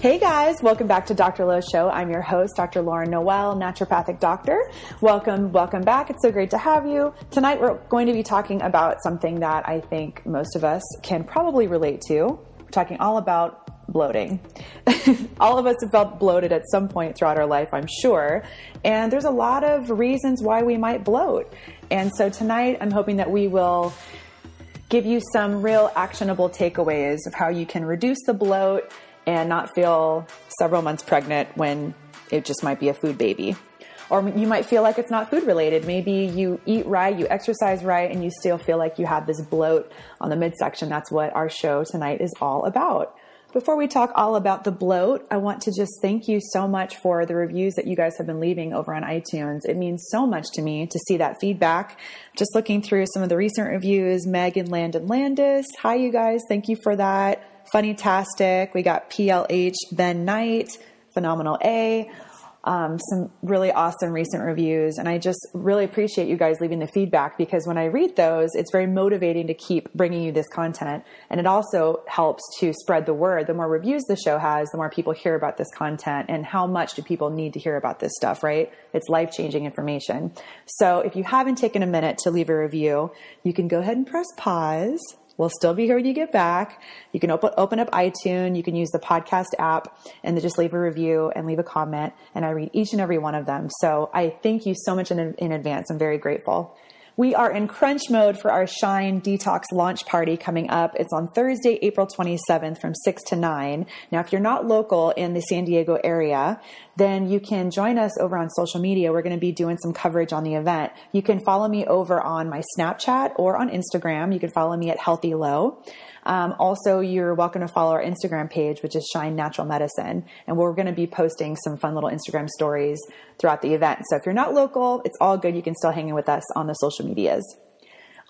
Hey guys, welcome back to Dr. Lo Show. I'm your host, Dr. Lauren Noel, naturopathic doctor. Welcome, welcome back. It's so great to have you. Tonight we're going to be talking about something that I think most of us can probably relate to. We're talking all about bloating. all of us have felt bloated at some point throughout our life, I'm sure. And there's a lot of reasons why we might bloat. And so tonight I'm hoping that we will give you some real actionable takeaways of how you can reduce the bloat and not feel several months pregnant when it just might be a food baby. Or you might feel like it's not food related. Maybe you eat right, you exercise right, and you still feel like you have this bloat on the midsection. That's what our show tonight is all about. Before we talk all about the bloat, I want to just thank you so much for the reviews that you guys have been leaving over on iTunes. It means so much to me to see that feedback. Just looking through some of the recent reviews, Megan Landon Landis. Hi, you guys. Thank you for that. Funny Tastic. We got PLH Ben Knight, Phenomenal A. Um, some really awesome recent reviews. And I just really appreciate you guys leaving the feedback because when I read those, it's very motivating to keep bringing you this content. And it also helps to spread the word. The more reviews the show has, the more people hear about this content and how much do people need to hear about this stuff, right? It's life changing information. So if you haven't taken a minute to leave a review, you can go ahead and press pause We'll still be here when you get back. You can open, open up iTunes. You can use the podcast app and just leave a review and leave a comment. And I read each and every one of them. So I thank you so much in, in advance. I'm very grateful. We are in crunch mode for our Shine Detox launch party coming up. It's on Thursday, April 27th from 6 to 9. Now, if you're not local in the San Diego area, then you can join us over on social media. We're going to be doing some coverage on the event. You can follow me over on my Snapchat or on Instagram. You can follow me at Healthy Lo. Um, also, you're welcome to follow our Instagram page, which is Shine Natural Medicine. And we're going to be posting some fun little Instagram stories throughout the event. So if you're not local, it's all good. You can still hang in with us on the social medias.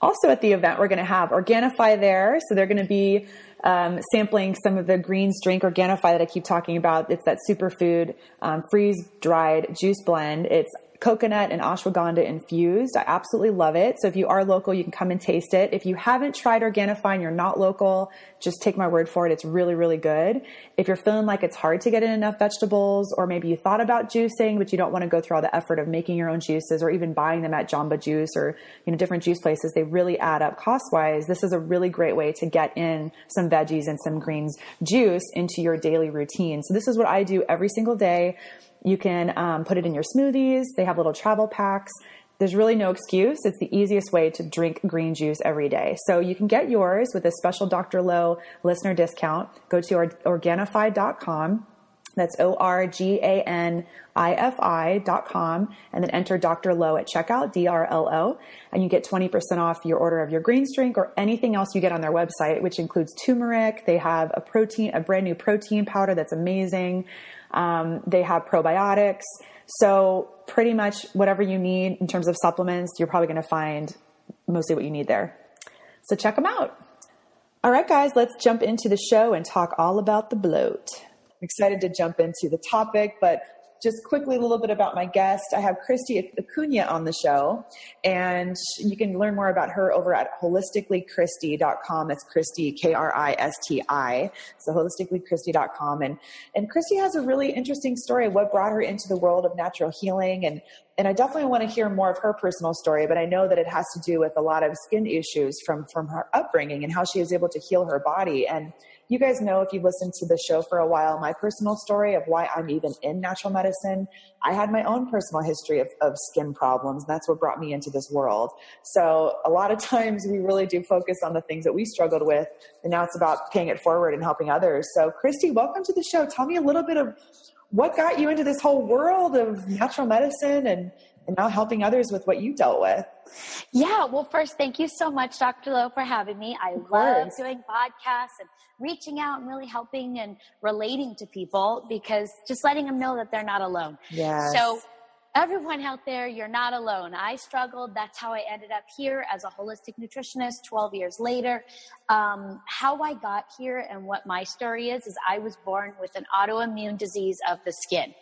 Also at the event, we're going to have Organifi there. So they're going to be um, sampling some of the greens drink Organifi that I keep talking about. It's that superfood um, freeze dried juice blend. It's coconut and ashwagandha infused. I absolutely love it. So if you are local, you can come and taste it. If you haven't tried Organifi and you're not local, just take my word for it. It's really, really good. If you're feeling like it's hard to get in enough vegetables, or maybe you thought about juicing, but you don't want to go through all the effort of making your own juices or even buying them at Jamba Juice or, you know, different juice places, they really add up cost wise. This is a really great way to get in some veggies and some greens juice into your daily routine. So this is what I do every single day. You can um, put it in your smoothies. They have little travel packs. There's really no excuse. It's the easiest way to drink green juice every day. So you can get yours with a special Dr. Lo listener discount. Go to Organifi.com. That's O R G A N I F I dot com and then enter Dr. Lo at checkout, D R L O, and you get 20% off your order of your greens drink or anything else you get on their website, which includes turmeric. They have a protein, a brand new protein powder that's amazing. Um, they have probiotics. So pretty much whatever you need in terms of supplements, you're probably going to find mostly what you need there. So check them out. All right, guys, let's jump into the show and talk all about the bloat. I'm excited to jump into the topic, but just quickly a little bit about my guest. I have Kristi Acuna on the show, and you can learn more about her over at holisticallykristi.com. That's Kristi, K R I S T I. So holisticallykristi.com. And, and Kristi has a really interesting story what brought her into the world of natural healing. And, and I definitely want to hear more of her personal story, but I know that it has to do with a lot of skin issues from, from her upbringing and how she was able to heal her body. And you guys know if you've listened to the show for a while, my personal story of why I'm even in natural medicine. I had my own personal history of, of skin problems. That's what brought me into this world. So a lot of times we really do focus on the things that we struggled with. And now it's about paying it forward and helping others. So Kristi, welcome to the show. Tell me a little bit of what got you into this whole world of natural medicine and, and now helping others with what you dealt with. Yeah, well, first, thank you so much, Dr. Lo, for having me. I love doing podcasts and reaching out and really helping and relating to people because just letting them know that they're not alone. Yes. So, everyone out there, you're not alone. I struggled. That's how I ended up here as a holistic nutritionist 12 years later. Um, how I got here and what my story is, is I was born with an autoimmune disease of the skin.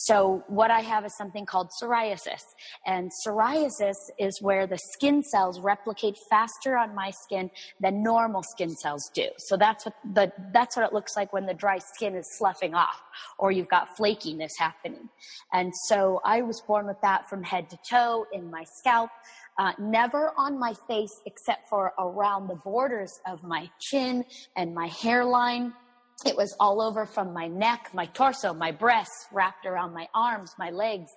So what I have is something called psoriasis. And psoriasis is where the skin cells replicate faster on my skin than normal skin cells do. So that's what the, that's what it looks like when the dry skin is sloughing off or you've got flakiness happening. And so I was born with that from head to toe in my scalp. Uh, never on my face except for around the borders of my chin and my hairline. It was all over from my neck, my torso, my breasts, wrapped around my arms, my legs.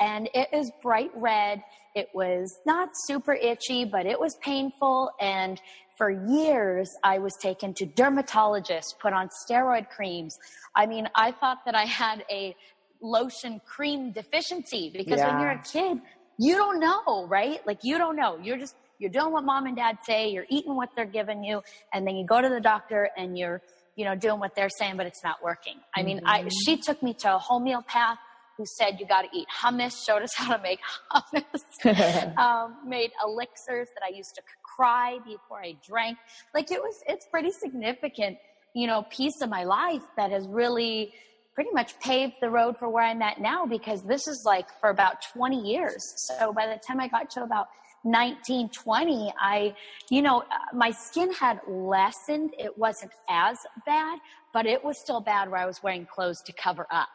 And it is bright red. It was not super itchy, but it was painful. And for years, I was taken to dermatologists, put on steroid creams. I mean, I thought that I had a lotion cream deficiency because Yeah. when you're a kid, you don't know, right? Like you don't know. You're just, you're doing what mom and dad say, you're eating what they're giving you, and then you go to the doctor and you're, you know, doing what they're saying, but it's not working. I mean, I, she took me to a homeopath who said you got to eat hummus, showed us how to make hummus, um, made elixirs that I used to cry before I drank. Like it was, it's pretty significant, you know, piece of my life that has really pretty much paved the road for where I'm at now because this is like for about 20 years. So by the time I got to about 19, 20, I, you know, my skin had lessened. It wasn't as bad, but it was still bad where I was wearing clothes to cover up.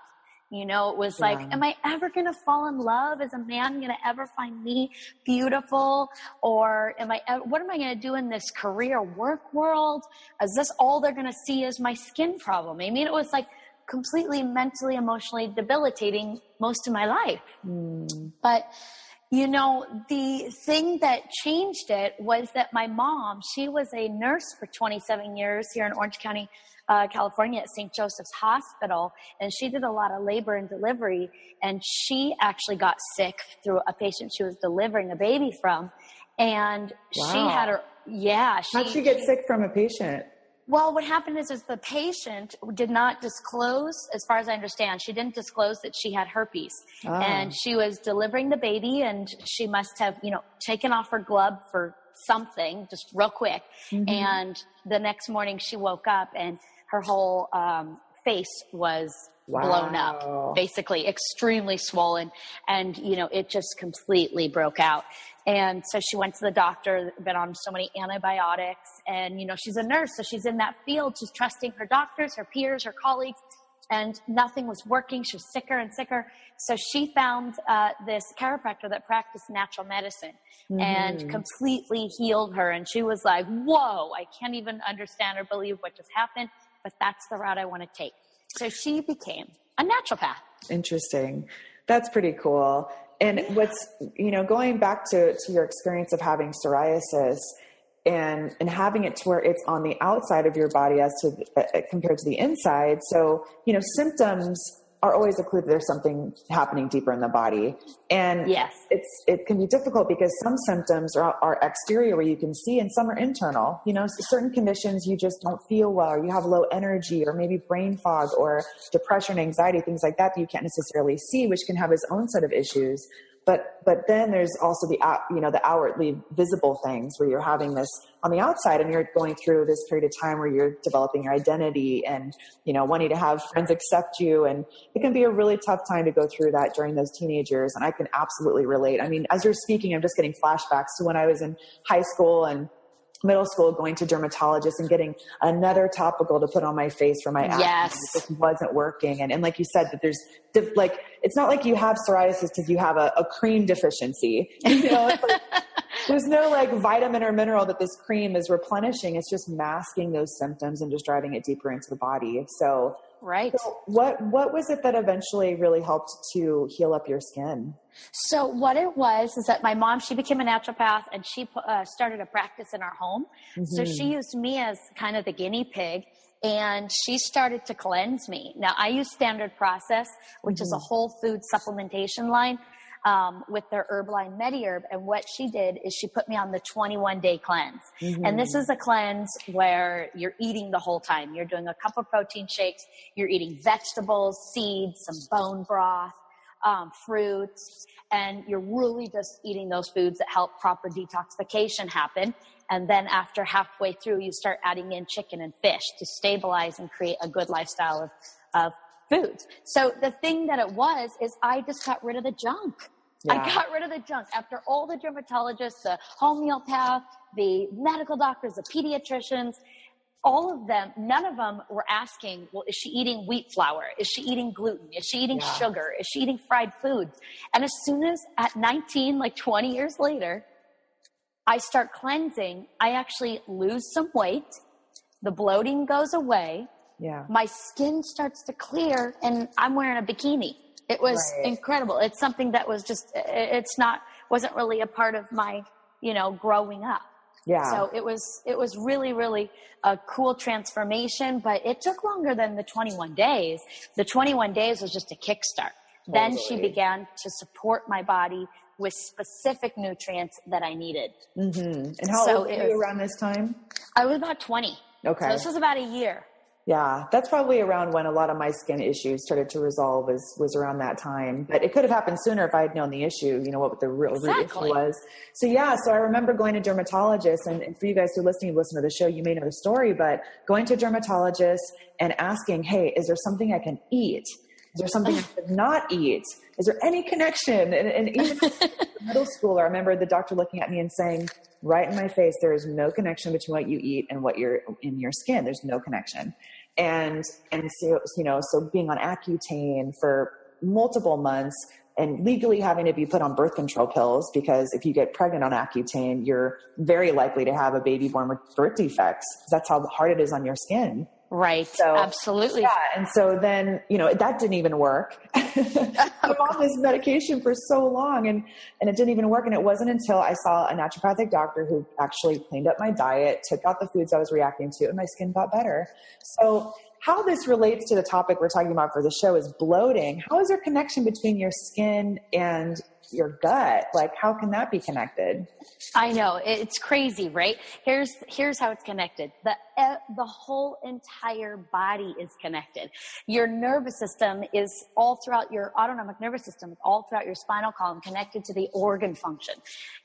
You know, it was like, am I ever going to fall in love? Is a man going to ever find me beautiful? Or am I, what am I going to do in this career work world? Is this all they're going to see is my skin problem? I mean, it was like completely mentally, emotionally debilitating most of my life. Hmm. But, you know, the thing that changed it was that my mom, she was a nurse for 27 years here in Orange County, uh, California at St. Joseph's Hospital. And she did a lot of labor and delivery. And she actually got sick through a patient she was delivering a baby from. And she had her, yeah. She, How'd she get sick from a patient? Well, what happened is, is the patient did not disclose, as far as I understand, she didn't disclose that she had herpes, Ah. and she was delivering the baby, and she must have, you know, taken off her glove for something, just real quick. And the next morning, she woke up, and her whole um, face was blown up, basically extremely swollen, and you know, it just completely broke out. And so she went to the doctor, been on so many antibiotics, and you know, she's a nurse, so she's in that field. She's trusting her doctors, her peers, her colleagues, and nothing was working. She was sicker and sicker. So she found uh, this chiropractor that practiced natural medicine and completely healed her. And she was like, Whoa, I can't even understand or believe what just happened, but that's the route I want to take. So she became a naturopath. Interesting. That's pretty cool. And what's you know going back to to your experience of having psoriasis and and having it to where it's on the outside of your body as to uh, compared to the inside. So you know symptoms are always a clue that there's something happening deeper in the body. And Yes. it's it can be difficult because some symptoms are, are exterior where you can see and some are internal you know certain conditions you just don't feel well or you have low energy or maybe brain fog or depression anxiety things like that that you can't necessarily see which can have its own set of issues but but then there's also the you know the outwardly visible things where you're having this on the outside and you're going through this period of time where you're developing your identity and you know wanting to have friends accept you. And it can be a really tough time to go through that during those teenage years and i can absolutely relate. I mean as you're speaking i'm just getting flashbacks to when i was in high school and middle school going to dermatologists and getting another topical to put on my face for my acne. Yes. It just wasn't working. And, and like you said, that there's like, it's not like you have psoriasis because you have a, a cream deficiency. You know, like, there's no like vitamin or mineral that this cream is replenishing. It's just masking those symptoms and just driving it deeper into the body. So, right. So what what was it that eventually really helped to heal up your skin? So what it was is that my mom she became a naturopath and she uh, started a practice in our home. Mm-hmm. So she used me as kind of the guinea pig and she started to cleanse me. Now I use Standard Process, which mm-hmm. is a mm-hmm. whole food supplementation line um, with their Herbline MediHerb. And what she did is she put me on the 21 day cleanse. Mm-hmm. And this is a cleanse where you're eating the whole time. You're doing a couple protein shakes, you're eating vegetables, seeds, some bone broth, um, fruits, and you're really just eating those foods that help proper detoxification happen. And then after halfway through, you start adding in chicken and fish to stabilize and create a good lifestyle of, of foods. So the thing that it was is I just got rid of the junk. Yeah. I got rid of the junk after all the dermatologists, the homeopath, the medical doctors, the pediatricians, all of them, none of them were asking, well, is she eating wheat flour? Is she eating gluten? Is she eating yeah. sugar? Is she eating fried foods? And as soon as at 19, like 20 years later, I start cleansing, I actually lose some weight. The bloating goes away. Yeah. My skin starts to clear and I'm wearing a bikini. It was right. incredible. It's something that was just, it's not, wasn't really a part of my, you know, growing up. Yeah. So it was, it was really, really a cool transformation, but it took longer than the 21 days. The 21 days was just a kickstart. Totally. Then she began to support my body with specific nutrients that I needed. Mm-hmm. And how so old were you around this time? I was about 20. Okay. So this was about a year. Yeah, that's probably around when a lot of my skin issues started to resolve. Was was around that time, but it could have happened sooner if I had known the issue. You know what the real exactly. root issue was. So yeah, so I remember going to dermatologists, and, and for you guys who are listening, listen to the show, you may know the story, but going to dermatologists and asking, "Hey, is there something I can eat? Is there something I should not eat? Is there any connection?" And, and even middle school, I remember the doctor looking at me and saying, right in my face, there is no connection between what you eat and what you're in your skin. There's no connection. And, and so, you know, so being on Accutane for multiple months and legally having to be put on birth control pills because if you get pregnant on Accutane, you're very likely to have a baby born with birth defects. That's how hard it is on your skin. Right. So, Absolutely. Yeah. And so then, you know, that didn't even work. I'm on this medication for so long and, and it didn't even work. And it wasn't until I saw a naturopathic doctor who actually cleaned up my diet, took out the foods I was reacting to, and my skin got better. So how this relates to the topic we're talking about for the show is bloating. How is there connection between your skin and your gut? Like, how can that be connected? I know it's crazy, right? Here's here's how it's connected. The the whole entire body is connected. Your nervous system is all throughout your autonomic nervous system, all throughout your spinal column, connected to the organ function.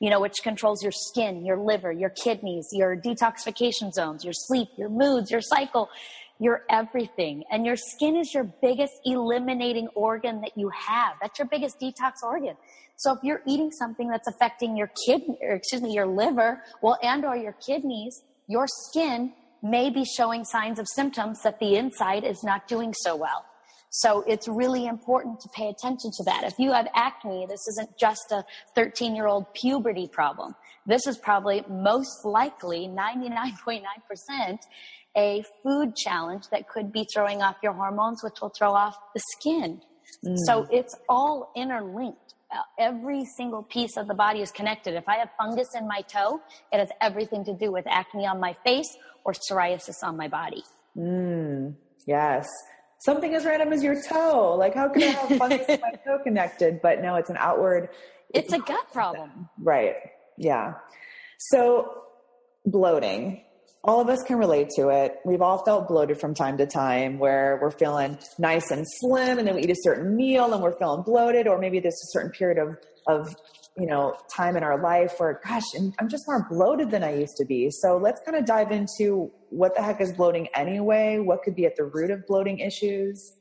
You know, which controls your skin, your liver, your kidneys, your detoxification zones, your sleep, your moods, your cycle you're everything. And your skin is your biggest eliminating organ that you have. That's your biggest detox organ. So if you're eating something that's affecting your kidney, or excuse me, your liver, well, and or your kidneys, your skin may be showing signs of symptoms that the inside is not doing so well. So it's really important to pay attention to that. If you have acne, this isn't just a 13 year old puberty problem. This is probably most likely 99.9% a food challenge that could be throwing off your hormones, which will throw off the skin. Mm. So it's all interlinked. Uh, every single piece of the body is connected. If I have fungus in my toe, it has everything to do with acne on my face or psoriasis on my body. Mm. Yes. Something as random as your toe. Like, how can I have fungus in my toe connected? But no, it's an outward. It's, it's a gut problem. Right. Yeah. So, bloating all of us can relate to it. We've all felt bloated from time to time where we're feeling nice and slim and then we eat a certain meal and we're feeling bloated or maybe there's a certain period of, of you know, time in our life where, gosh, I'm just more bloated than I used to be. So let's kind of dive into what the heck is bloating anyway? What could be at the root of bloating issues?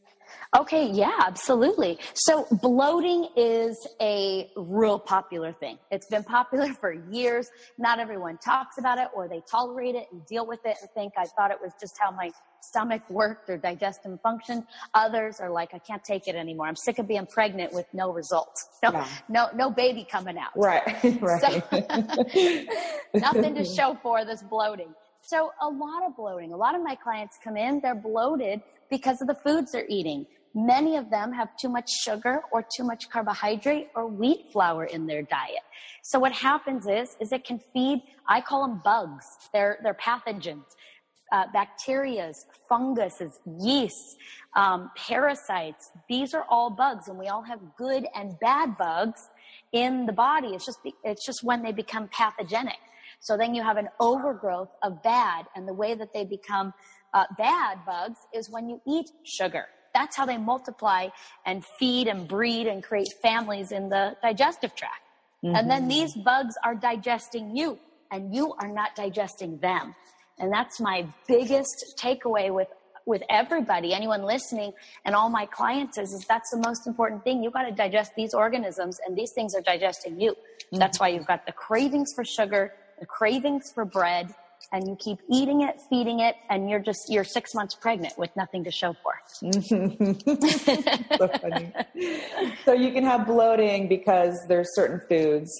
Okay, yeah, absolutely. So bloating is a real popular thing. It's been popular for years. Not everyone talks about it or they tolerate it and deal with it and think I thought it was just how my stomach work, their digestive function. Others are like, I can't take it anymore. I'm sick of being pregnant with no results. No, Yeah. no, no baby coming out. Right. right. Nothing to show for this bloating. So a lot of bloating. A lot of my clients come in, they're bloated because of the foods they're eating. Many of them have too much sugar or too much carbohydrate or wheat flour in their diet. So what happens is, is it can feed, I call them bugs. They're, they're pathogens. Uh, bacterias, funguses, yeasts, um, parasites. These are all bugs, and we all have good and bad bugs in the body. It's just it's just when they become pathogenic. So then you have an overgrowth of bad, and the way that they become uh, bad bugs is when you eat sugar. That's how they multiply and feed and breed and create families in the digestive tract. And then these bugs are digesting you, and you are not digesting them. And that's my biggest takeaway with with everybody, anyone listening, and all my clients is, is that's the most important thing. You got to digest these organisms, and these things are digesting you. That's why you've got the cravings for sugar, cravings for bread, and you keep eating it, feeding it, and you're just you're six months pregnant with nothing to show for. so funny. So you can have bloating because there's certain foods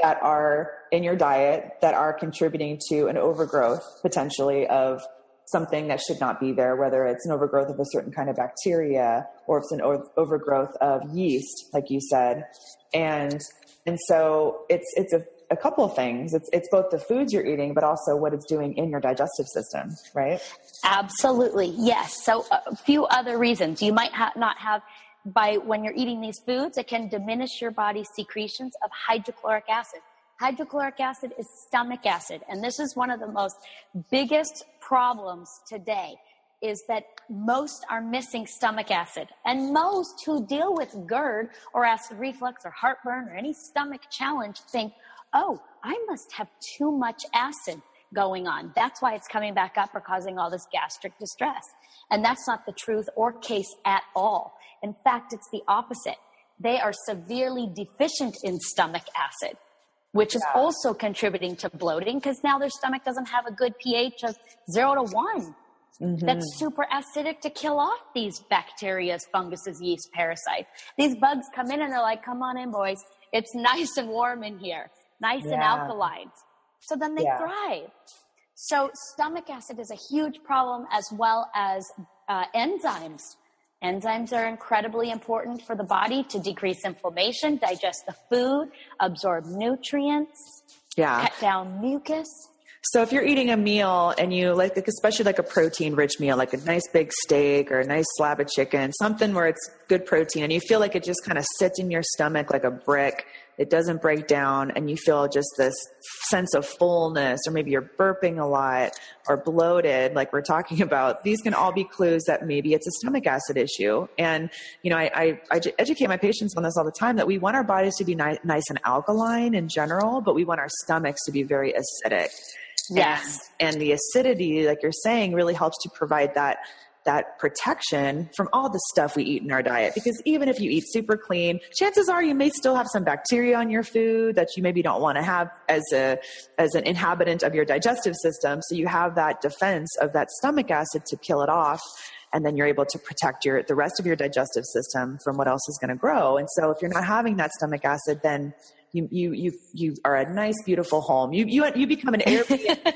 that are in your diet that are contributing to an overgrowth potentially of something that should not be there, whether it's an overgrowth of a certain kind of bacteria or it's an overgrowth of yeast, like you said. And and so it's it's a, a couple of things. It's it's both the foods you're eating, but also what it's doing in your digestive system, right? Absolutely, yes. So a few other reasons you might ha- not have by when you're eating these foods, it can diminish your body's secretions of hydrochloric acid. Hydrochloric acid is stomach acid, and this is one of the most biggest problems today is that most are missing stomach acid. And most who deal with GERD or acid reflux or heartburn or any stomach challenge think, oh, I must have too much acid going on. That's why it's coming back up or causing all this gastric distress. And that's not the truth or case at all. In fact, it's the opposite. They are severely deficient in stomach acid, which is also contributing to bloating because now their stomach doesn't have a good pH of zero to one. That's mm-hmm. super acidic to kill off these bacteria, funguses, yeast, parasites. These bugs come in and they're like, come on in, boys. It's nice and warm in here, nice and Yeah. alkaline. So then they Yeah. thrive. So stomach acid is a huge problem as well as uh, enzymes. Enzymes are incredibly important for the body to decrease inflammation, digest the food, absorb nutrients, Yeah. cut down mucus. So if you're eating a meal and you like, like especially like a protein rich meal, like a nice big steak or a nice slab of chicken, something where it's good protein and you feel like it just kind of sits in your stomach like a brick, it doesn't break down and you feel just this sense of fullness or maybe you're burping a lot or bloated like we're talking about, these can all be clues that maybe it's a stomach acid issue. And, you know, I, I, I educate my patients on this all the time that we want our bodies to be ni- nice and alkaline in general, but we want our stomachs to be very acidic. Yes. And, and the acidity, like you're saying, really helps to provide that that protection from all the stuff we eat in our diet. Because even if you eat super clean, chances are you may still have some bacteria on your food that you maybe don't want to have as a as an inhabitant of your digestive system. So you have that defense of that stomach acid to kill it off. And then you're able to protect your the rest of your digestive system from what else is going to grow. And so if you're not having that stomach acid, then you you you you are a nice, beautiful home. You you you become an Airbnb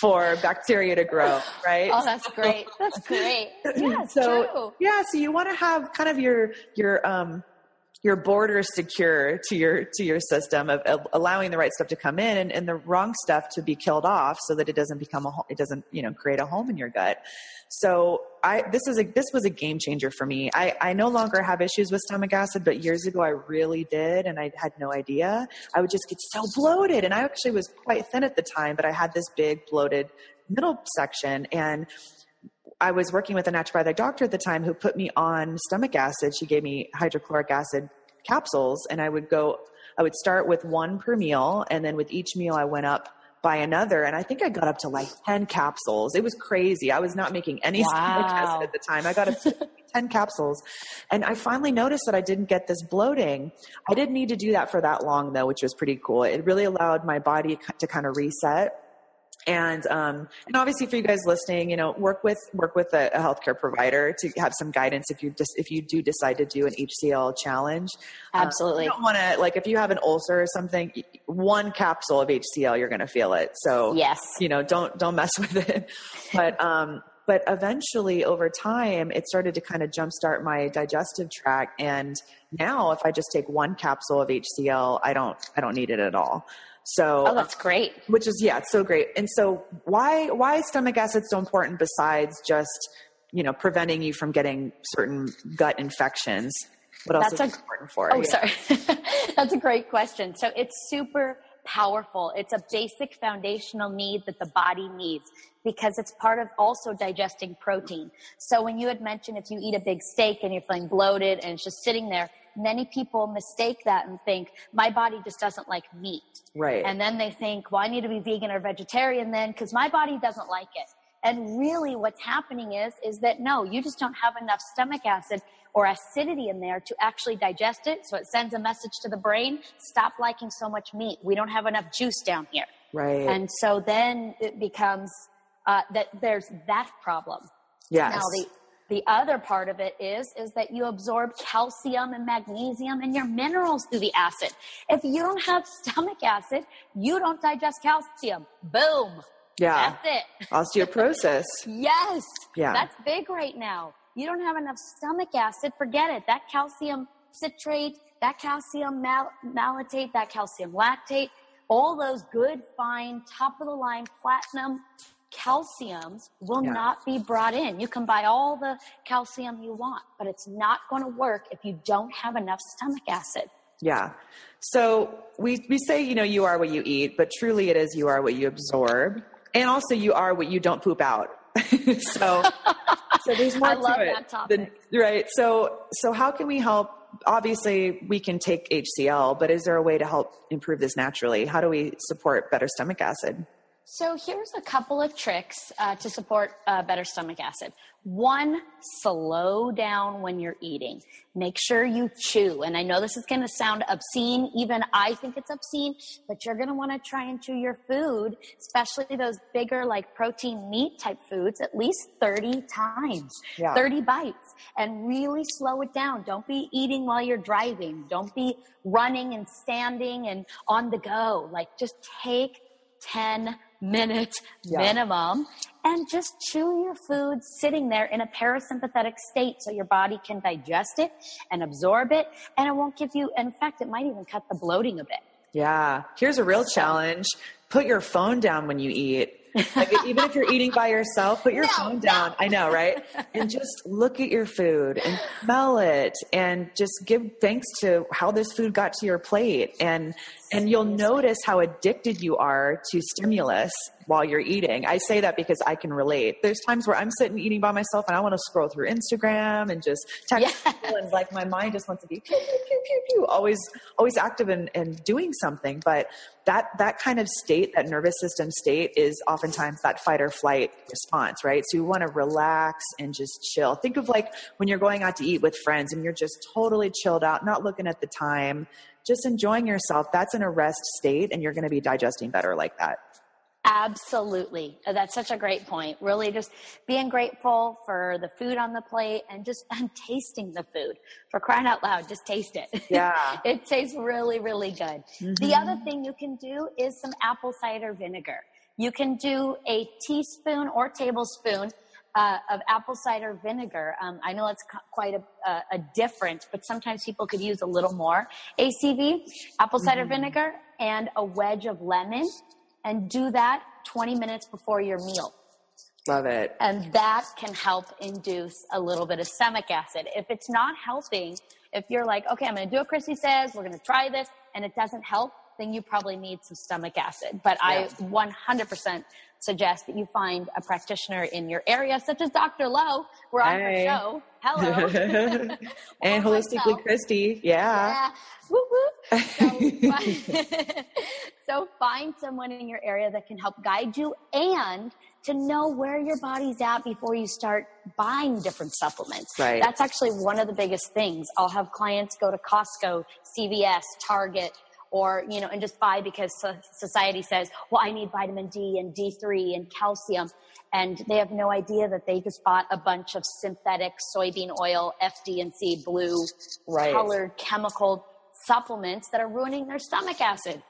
for bacteria to grow, right? Oh, that's great. That's great. Yeah, so true. yeah, so you want to have kind of your your um your borders secure to your to your system of, of allowing the right stuff to come in and, and the wrong stuff to be killed off so that it doesn't become a it doesn't you know create a home in your gut so i this is a this was a game changer for me i i no longer have issues with stomach acid but years ago i really did and i had no idea i would just get so bloated and i actually was quite thin at the time but i had this big bloated middle section and I was working with a naturopathic doctor at the time who put me on stomach acid. She gave me hydrochloric acid capsules, and I would go, I would start with one per meal, and then with each meal, I went up by another. And I think I got up to like 10 capsules. It was crazy. I was not making any stomach Wow. acid at the time. I got up to 10 capsules. And I finally noticed that I didn't get this bloating. I didn't need to do that for that long, though, which was pretty cool. It really allowed my body to kind of reset and um, and obviously for you guys listening, you know, work with work with a, a healthcare provider to have some guidance if you just if you do decide to do an HCL challenge. Absolutely, um, you don't want to like if you have an ulcer or something, one capsule of HCL you're going to feel it. So yes, you know, don't don't mess with it. But um, but eventually over time it started to kind of jumpstart my digestive tract and now if i just take one capsule of hcl i don't i don't need it at all so oh that's great which is yeah it's so great and so why why is stomach acid so important besides just you know preventing you from getting certain gut infections what else that's is a, important for oh yeah. sorry that's a great question so it's super powerful. It's a basic foundational need that the body needs because it's part of also digesting protein. So when you had mentioned if you eat a big steak and you're feeling bloated and it's just sitting there, many people mistake that and think my body just doesn't like meat. Right. And then they think, well, I need to be vegan or vegetarian then because my body doesn't like it. And really what's happening is, is that no, you just don't have enough stomach acid or acidity in there to actually digest it. So it sends a message to the brain, stop liking so much meat. We don't have enough juice down here. Right. And so then it becomes uh, that there's that problem. Yes. Now the the other part of it is is that you absorb calcium and magnesium and your minerals through the acid. If you don't have stomach acid, you don't digest calcium. Boom. Yeah. That's it. Osteoporosis. yes. Yeah. That's big right now. You don't have enough stomach acid, forget it. That calcium citrate, that calcium mal- malate, that calcium lactate, all those good, fine, top of the line platinum calciums will Yeah. not be brought in. You can buy all the calcium you want, but it's not going to work if you don't have enough stomach acid. Yeah. So we, we say, you know, you are what you eat, but truly it is you are what you absorb. And also you are what you don't poop out. so, so there's more I to love it that topic. than- right. So, so how can we help? Obviously we can take HCL, but is there a way to help improve this naturally? How do we support better stomach acid? So here's a couple of tricks uh, to support uh, better stomach acid. One, slow down when you're eating. Make sure you chew. And I know this is going to sound obscene. Even I think it's obscene, but you're going to want to try and chew your food, especially those bigger like protein meat type foods, at least 30 times, Yeah. 30 bites and really slow it down. Don't be eating while you're driving. Don't be running and standing and on the go. Like just take 10 minutes Yeah. minimum and just chew your food sitting there in a parasympathetic state so your body can digest it and absorb it and it won't give you in fact it might even cut the bloating a bit Yeah. Here's a real challenge. Put your phone down when you eat. Like even if you're eating by yourself, put your No, phone down. I know, right? And just look at your food and smell it and just give thanks to how this food got to your plate. And and you'll notice how addicted you are to stimulus while you're eating. I say that because I can relate. There's times where I'm sitting eating by myself and I want to scroll through Instagram and just text Yeah. people and like my mind just wants to be pew, pew, pew, pew, pew, always always active and, and doing something. But that that kind of state, that nervous system state is oftentimes that fight or flight response, right? So you want to relax and just chill. Think of like when you're going out to eat with friends and you're just totally chilled out, not looking at the time, just enjoying yourself. That's in a rest state and you're going to be digesting better like that. absolutely Uh, that's such a great point really just being grateful for the food on the plate and just and tasting the food for crying out loud just taste it Yeah. it tastes really really good the other thing you can do is some apple cider vinegar you can do a teaspoon or tablespoon uh, of apple cider vinegar. Um, I know it's quite a, a, a difference, but sometimes people could use a little more ACV, apple cider vinegar, and a wedge of lemon, and do that 20 minutes before your meal. Love it. And that can help induce a little bit of stomach acid. If it's not helping, if you're like, okay, I'm going to do what Chrissy says, we're going to try this, and it doesn't help, then you probably need some stomach acid. But I 100% suggest that you find a practitioner in your area, such as Dr. Lo. We're on Hey. her show. Hello. and holistically myself. Kristi. Yeah. Yeah. So, find, so find someone in your area that can help guide you and to know where your body's at before you start buying different supplements. Right. That's actually one of the biggest things. I'll have clients go to Costco, CVS, Target, or you know and just buy because society says well i need vitamin d and d3 and calcium and they have no idea that they just bought a bunch of synthetic soybean oil fd&c blue Right. colored chemical supplements that are ruining their stomach acid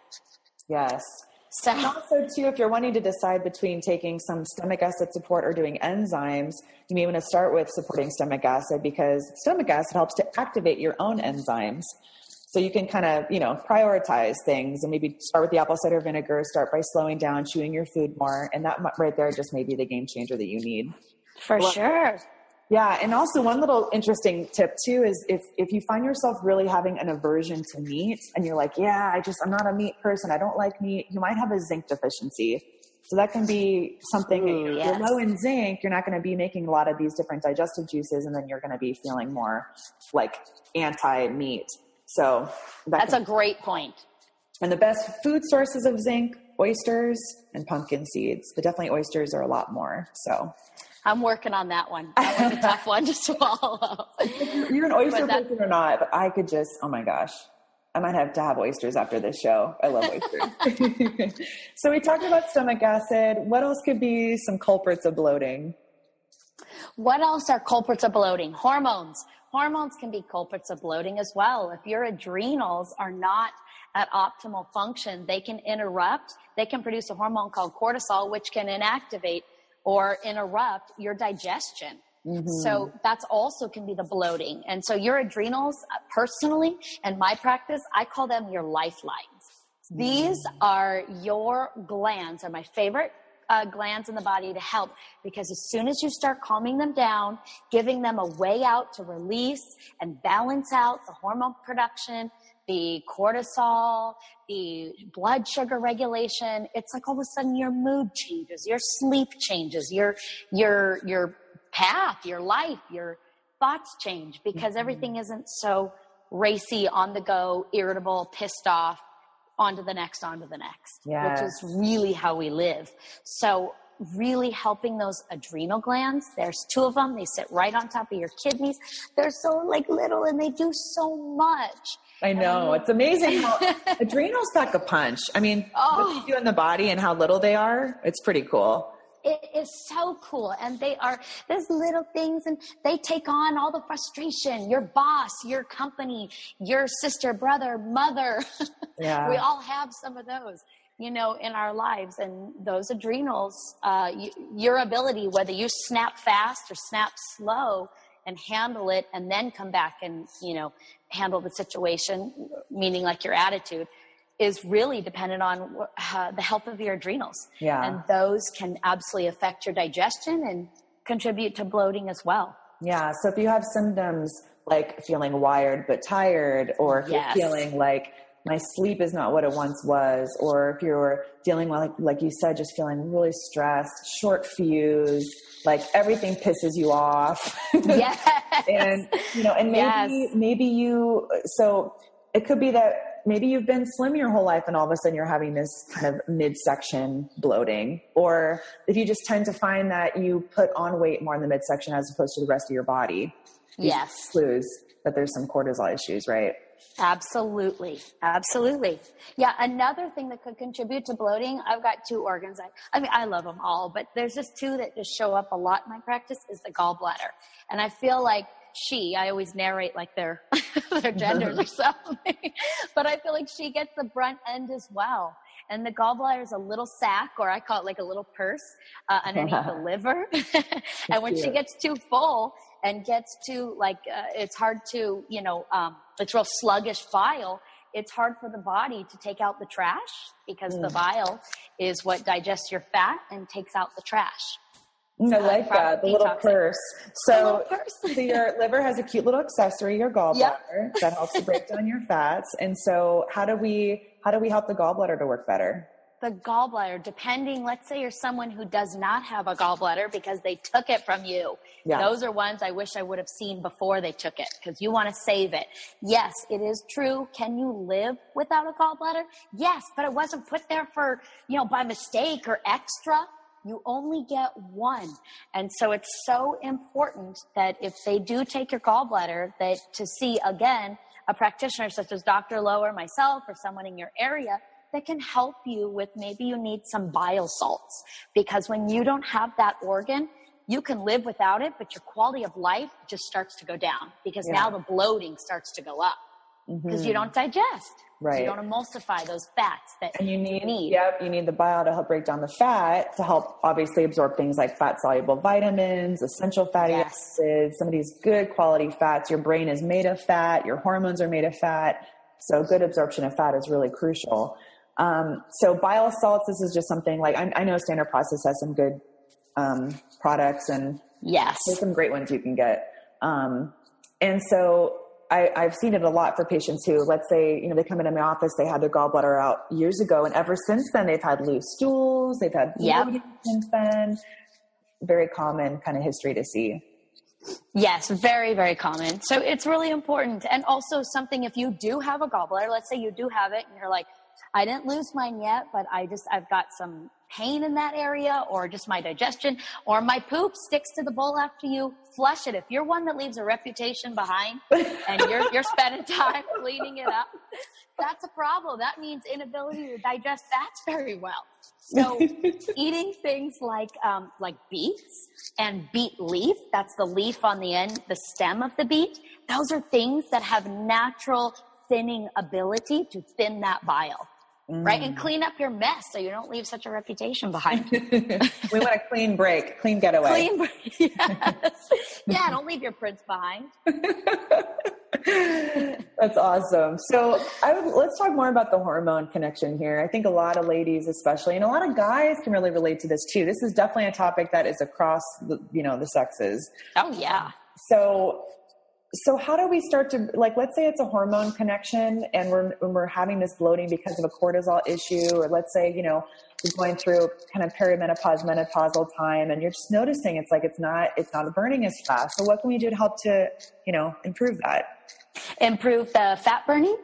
Yes. so And also, too, if you're wanting to decide between taking some stomach acid support or doing enzymes, you may want to start with supporting stomach acid because stomach acid helps to activate your own enzymes. So you can kind of, you know, prioritize things and maybe start with the apple cider vinegar, start by slowing down, chewing your food more. And that right there just may be the game changer that you need. for sure Yeah, and also one little interesting tip too is if if you find yourself really having an aversion to meat and you're like, yeah, I just I'm not a meat person, I don't like meat, you might have a zinc deficiency. So that can be something Ooh, yes. you're low in zinc, you're not going to be making a lot of these different digestive juices and then you're going to be feeling more like anti-meat. So that that's can- a great point. point and the best food sources of zinc, oysters and pumpkin seeds, but definitely oysters are a lot more. So i'm working on that one that was a tough one to swallow You're an oyster that- person or not, but I could just, oh my gosh. I might have to have oysters after this show. I love oysters. so we talked about stomach acid. What else could be some culprits of bloating? What else are culprits of bloating? Hormones. Hormones can be culprits of bloating as well. If your adrenals are not at optimal function, they can interrupt. They can produce a hormone called cortisol, which can inactivate or interrupt your digestion. So that's also can be the bloating. And so your adrenals, uh, personally, and my practice, I call them your lifelines. These are your glands, are my favorite uh, glands in the body to help because as soon as you start calming them down, giving them a way out to release and balance out the hormone production, the cortisol, the blood sugar regulation, it's like all of a sudden your mood changes, your sleep changes, your your your path, your life, your thoughts change because everything isn't so racy, on the go, irritable, pissed off, on to the next, on to the next, Yes. which is really how we live. So, really helping those adrenal glands. There's two of them. They sit right on top of your kidneys. They're so like little and they do so much. I know. It's amazing how adrenals pack a punch. I mean, Oh. what they do in the body and how little they are, it's pretty cool. It is so cool. And they are those little things and they take on all the frustration. Your boss, your company, your sister, brother, mother. Yeah. we all have some of those, you know, in our lives. And those adrenals, uh, y- your ability, whether you snap fast or snap slow and handle it and then come back and, you know, handle the situation, meaning like your attitude, is really dependent on uh, the health of your adrenals. Yeah. And those can absolutely affect your digestion and contribute to bloating as well. Yeah. So if you have symptoms like feeling wired but tired, or if Yes. you're feeling like my sleep is not what it once was, or if you're dealing with, like, like you said, just feeling really stressed, short fuse, like everything pisses you off. Yes. and you know, and maybe Yes. maybe you. So it could be that maybe you've been slim your whole life, and all of a sudden you're having this kind of midsection bloating, or if you just tend to find that you put on weight more in the midsection as opposed to the rest of your body Yes. clues that there's some cortisol issues, right? Absolutely. Absolutely. Yeah. Another thing that could contribute to bloating, I've got two organs. I, I mean, I love them all, but there's just two that just show up a lot in my practice is the gallbladder. And I feel like she, I always narrate like their, their genders or something, but I feel like she gets the brunt end as well. And the gallbladder is a little sac, or I call it like a little purse uh, underneath the liver. and when she gets too full and gets too like, uh, it's hard to, you know, um, it's real sluggish bile. It's hard for the body to take out the trash because the bile is what digests your fat and takes out the trash. I like that, the little purse. So, little purse. so your liver has a cute little accessory, your gallbladder, that helps to break down your fats. And so, how do we how do we help the gallbladder to work better? the gallbladder, depending, let's say you're someone who does not have a gallbladder because they took it from you. Yeah. Those are ones I wish I would have seen before they took it because you want to save it. Yes, it is true. Can you live without a gallbladder? Yes, but it wasn't put there for, you know, by mistake or extra. You only get one. And so it's so important that if they do take your gallbladder, that to see again a practitioner such as Dr. Lo or myself or someone in your area that can help you with maybe you need some bile salts because when you don't have that organ, you can live without it, but your quality of life just starts to go down because Yeah. now the bloating starts to go up because Mhm. you don't digest. Right. You don't emulsify those fats that And you need, need. yep, you need the bile to help break down the fat to help obviously absorb things like fat soluble vitamins, essential fatty Yes. acids, some of these good quality fats. Your brain is made of fat, your hormones are made of fat. So good absorption of fat is really crucial. Um, so bile salts, this is just something like I, I know Standard Process has some good um, products and Yes. there's some great ones you can get. Um, and so I, I've seen it a lot for patients who, let's say, you know, they come into my office, they had their gallbladder out years ago, and ever since then they've had loose stools, they've had Yep. since then. Very common kind of history to see. Yes, very, very common. So it's really important. And also something if you do have a gallbladder, let's say you do have it and you're like, I didn't lose mine yet, but I just I've got some pain in that area or just my digestion or my poop sticks to the bowl after you flush it. If you're one that leaves a reputation behind and you're you're spending time cleaning it up, that's a problem. That means inability to digest fats very well. So eating things like um, like beets and beet leaf, that's the leaf on the end, the stem of the beet, those are things that have natural thinning ability to thin that bile. Right? And clean up your mess so you don't leave such a reputation behind. we want a clean break, clean getaway. Clean break. yes. Yeah, don't leave your prints behind. That's awesome. So I would, let's talk more about the hormone connection here. I think a lot of ladies, especially, and a lot of guys can really relate to this too. This is definitely a topic that is across the, you know, the sexes. Oh yeah. So, so how do we start to like? Let's say it's a hormone connection, and we're when we're having this bloating because of a cortisol issue, or let's say you know you're going through kind of perimenopause, menopausal time, and you're just noticing it's like it's not it's not burning as fast. So, what can we do to help to you know improve that? Improve the fat burning.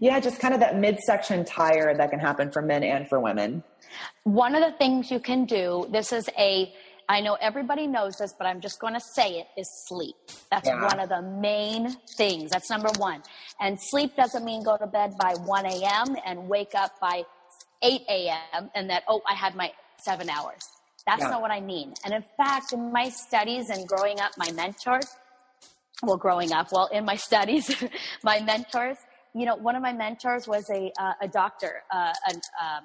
Yeah, just kind of that midsection tire that can happen for men and for women. One of the things you can do, this is a, I know everybody knows this, but I'm just going to say it, is sleep. That's Yeah. one of the main things. That's number one. And sleep doesn't mean go to bed by 1 a.m. and wake up by 8 a.m. and that, oh, I had my seven hours. That's Yeah. not what I mean. And in fact, in my studies and growing up, my mentors, well, growing up, well, in my studies, my mentors, you know, one of my mentors was a, uh, a doctor, uh, an, um,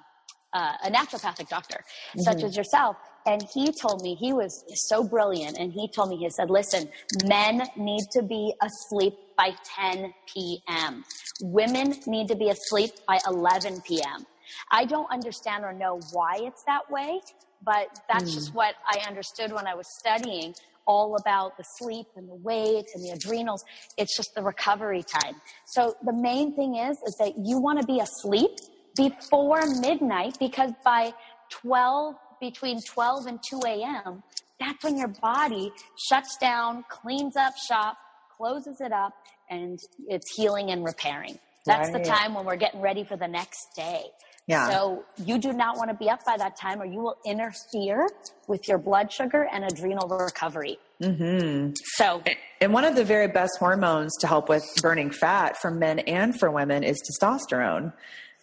uh, a naturopathic doctor, such as yourself. And he told me, he was so brilliant. And he told me, he said, listen, men need to be asleep by 10 p.m. Women need to be asleep by 11 p.m. I don't understand or know why it's that way, but that's hmm. just what I understood when I was studying all about the sleep and the weight and the adrenals. It's just the recovery time. So the main thing is, is that you want to be asleep before midnight because by 12, between 12 and 2 a.m., that's when your body shuts down, cleans up shop, closes it up, and it's healing and repairing. That's Right. the time when we're getting ready for the next day. Yeah. So you do not want to be up by that time or you will interfere with your blood sugar and adrenal recovery. Mm-hmm. So And one of the very best hormones to help with burning fat for men and for women is testosterone.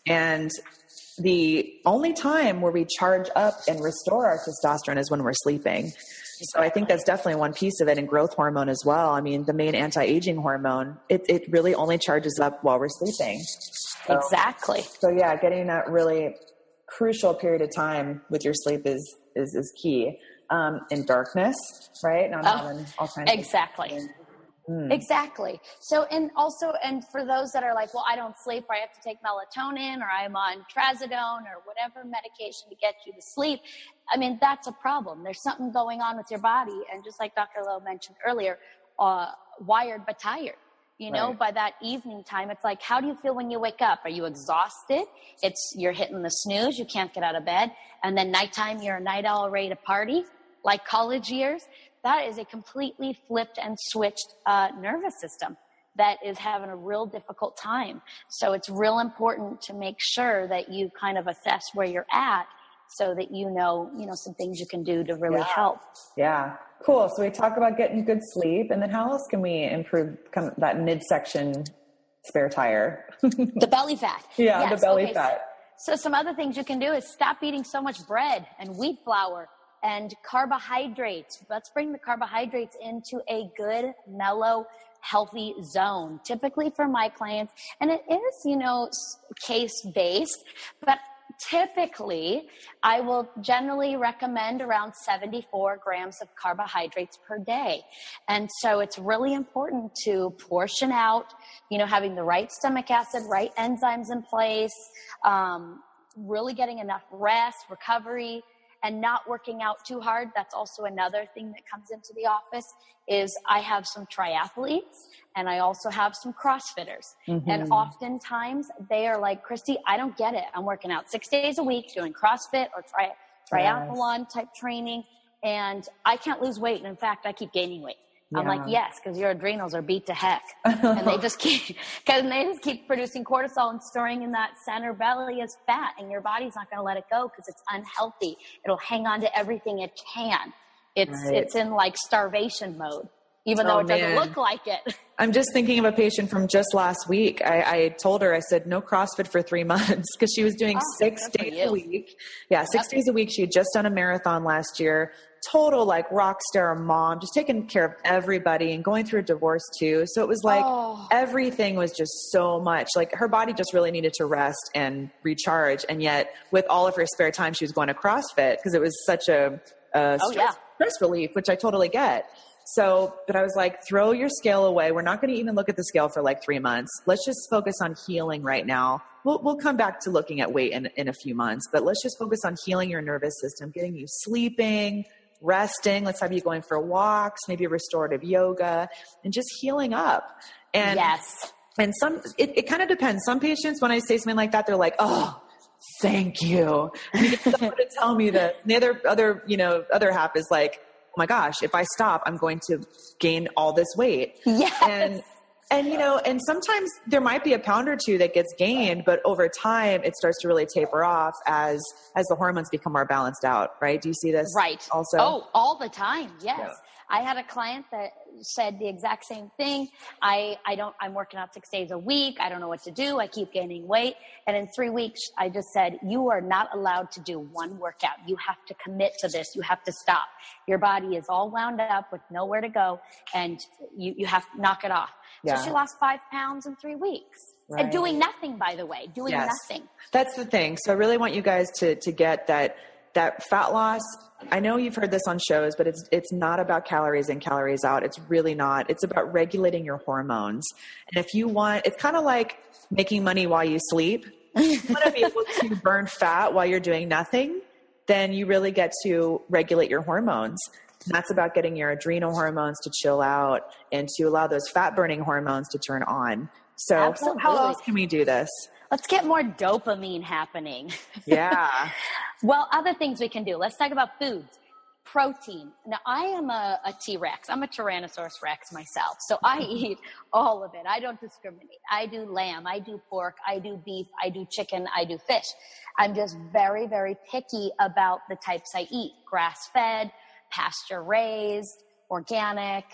And the only time where we charge up and restore our testosterone is when we're sleeping. So I think that's definitely one piece of it, and growth hormone as well. I mean, the main anti-aging hormone, it, it really only charges up while we're sleeping. So- exactly. So yeah, getting that really crucial period of time with your sleep is is, is key. Um, in darkness, right? Not Oh, all kinds of Exactly. Mm. Exactly. So, and also, and for those that are like, well, I don't sleep, or I have to take melatonin, or I'm on trazodone, or whatever medication to get you to sleep. I mean, that's a problem. There's something going on with your body, and just like Dr. Lo mentioned earlier, uh, wired but tired. You know, Right. by that evening time, it's like, how do you feel when you wake up? Are you exhausted? It's you're hitting the snooze, you can't get out of bed, and then nighttime, you're a night owl ready to party, like college years. That is a completely flipped and switched uh, nervous system that is having a real difficult time. So it's real important to make sure that you kind of assess where you're at so that you know, you know, some things you can do to really Yeah. help. Yeah, cool. So we talk about getting good sleep, and then how else can we improve of that midsection spare tire. the belly fat. Yeah, Yes, the belly okay, fat. So some other things you can do is stop eating so much bread and wheat flour and carbohydrates. Let's bring the carbohydrates into a good, mellow, healthy zone. Typically for my clients, and it is, you know, case based, but typically I will generally recommend around 74 grams of carbohydrates per day. And so it's really important to portion out, you know, having the right stomach acid, right enzymes in place, um, really getting enough rest, recovery, and not working out too hard. That's also another thing that comes into the office is I have some triathletes and I also have some CrossFitters. Mm-hmm. And oftentimes they are like, Kristi, I don't get it. I'm working out six days a week doing CrossFit or tri- triathlon type training and I can't lose weight. And in fact, I keep gaining weight. I'm like, yes, because your adrenals are beat to heck, and they just keep because they just keep producing cortisol and storing in that center belly as fat, and your body's not going to let it go because it's unhealthy. It'll hang on to everything it can. It's Right. it's in like starvation mode, even Oh, though it doesn't man. look like it. I'm just thinking of a patient from just last week. I, I told her, I said, no CrossFit for three months because she was doing Oh, six days a week. Yeah, six Yep. days a week. She had just done a marathon last year. Total like rock star mom, just taking care of everybody and going through a divorce too. So it was like Oh. everything was just so much. Like her body just really needed to rest and recharge. And yet, with all of her spare time, she was going to CrossFit because it was such a, a Oh, stress, yeah. stress relief, which I totally get. So, but I was like, throw your scale away. We're not going to even look at the scale for like three months. Let's just focus on healing right now. We'll, we'll come back to looking at weight in, in a few months, but let's just focus on healing your nervous system, getting you sleeping, resting. Let's have you going for walks, maybe restorative yoga, and just healing up. And yes, and some it, it kind of depends. Some patients when i say something like that they're like oh thank you. I someone to tell me that And the other other you know other half is like oh my gosh if i stop i'm going to gain all this weight. Yes, and and you know and sometimes there might be a pound or two that gets gained but over time it starts to really taper off as as the hormones become more balanced out right do you see this right. also Oh, all the time. Yes. Yeah. I had a client that said the exact same thing. I, I don't, I'm working out six days a week. I don't know what to do. I keep gaining weight. And in three weeks, I just said, you are not allowed to do one workout. You have to commit to this. You have to stop. Your body is all wound up with nowhere to go and you, you have to knock it off. Yeah. So she lost five pounds in three weeks Right. and doing nothing, by the way, doing Yes. nothing. That's the thing. So I really want you guys to to get that that fat loss. I know you've heard this on shows, but it's it's not about calories in, calories out. It's really not. It's about regulating your hormones. And if you want, it's kind of like making money while you sleep. If you want to be able to burn fat while you're doing nothing, then you really get to regulate your hormones. That's about getting your adrenal hormones to chill out and to allow those fat burning hormones to turn on. So, so how else can we do this? Let's get more dopamine happening. Yeah. Well, other things we can do. Let's talk about foods. Protein. Now, I am a, a T Rex. I'm a Tyrannosaurus Rex myself. So I mm-hmm. eat all of it. I don't discriminate. I do lamb. I do pork. I do beef. I do chicken. I do fish. I'm just very, very picky about the types I eat grass fed, pasture raised, organic.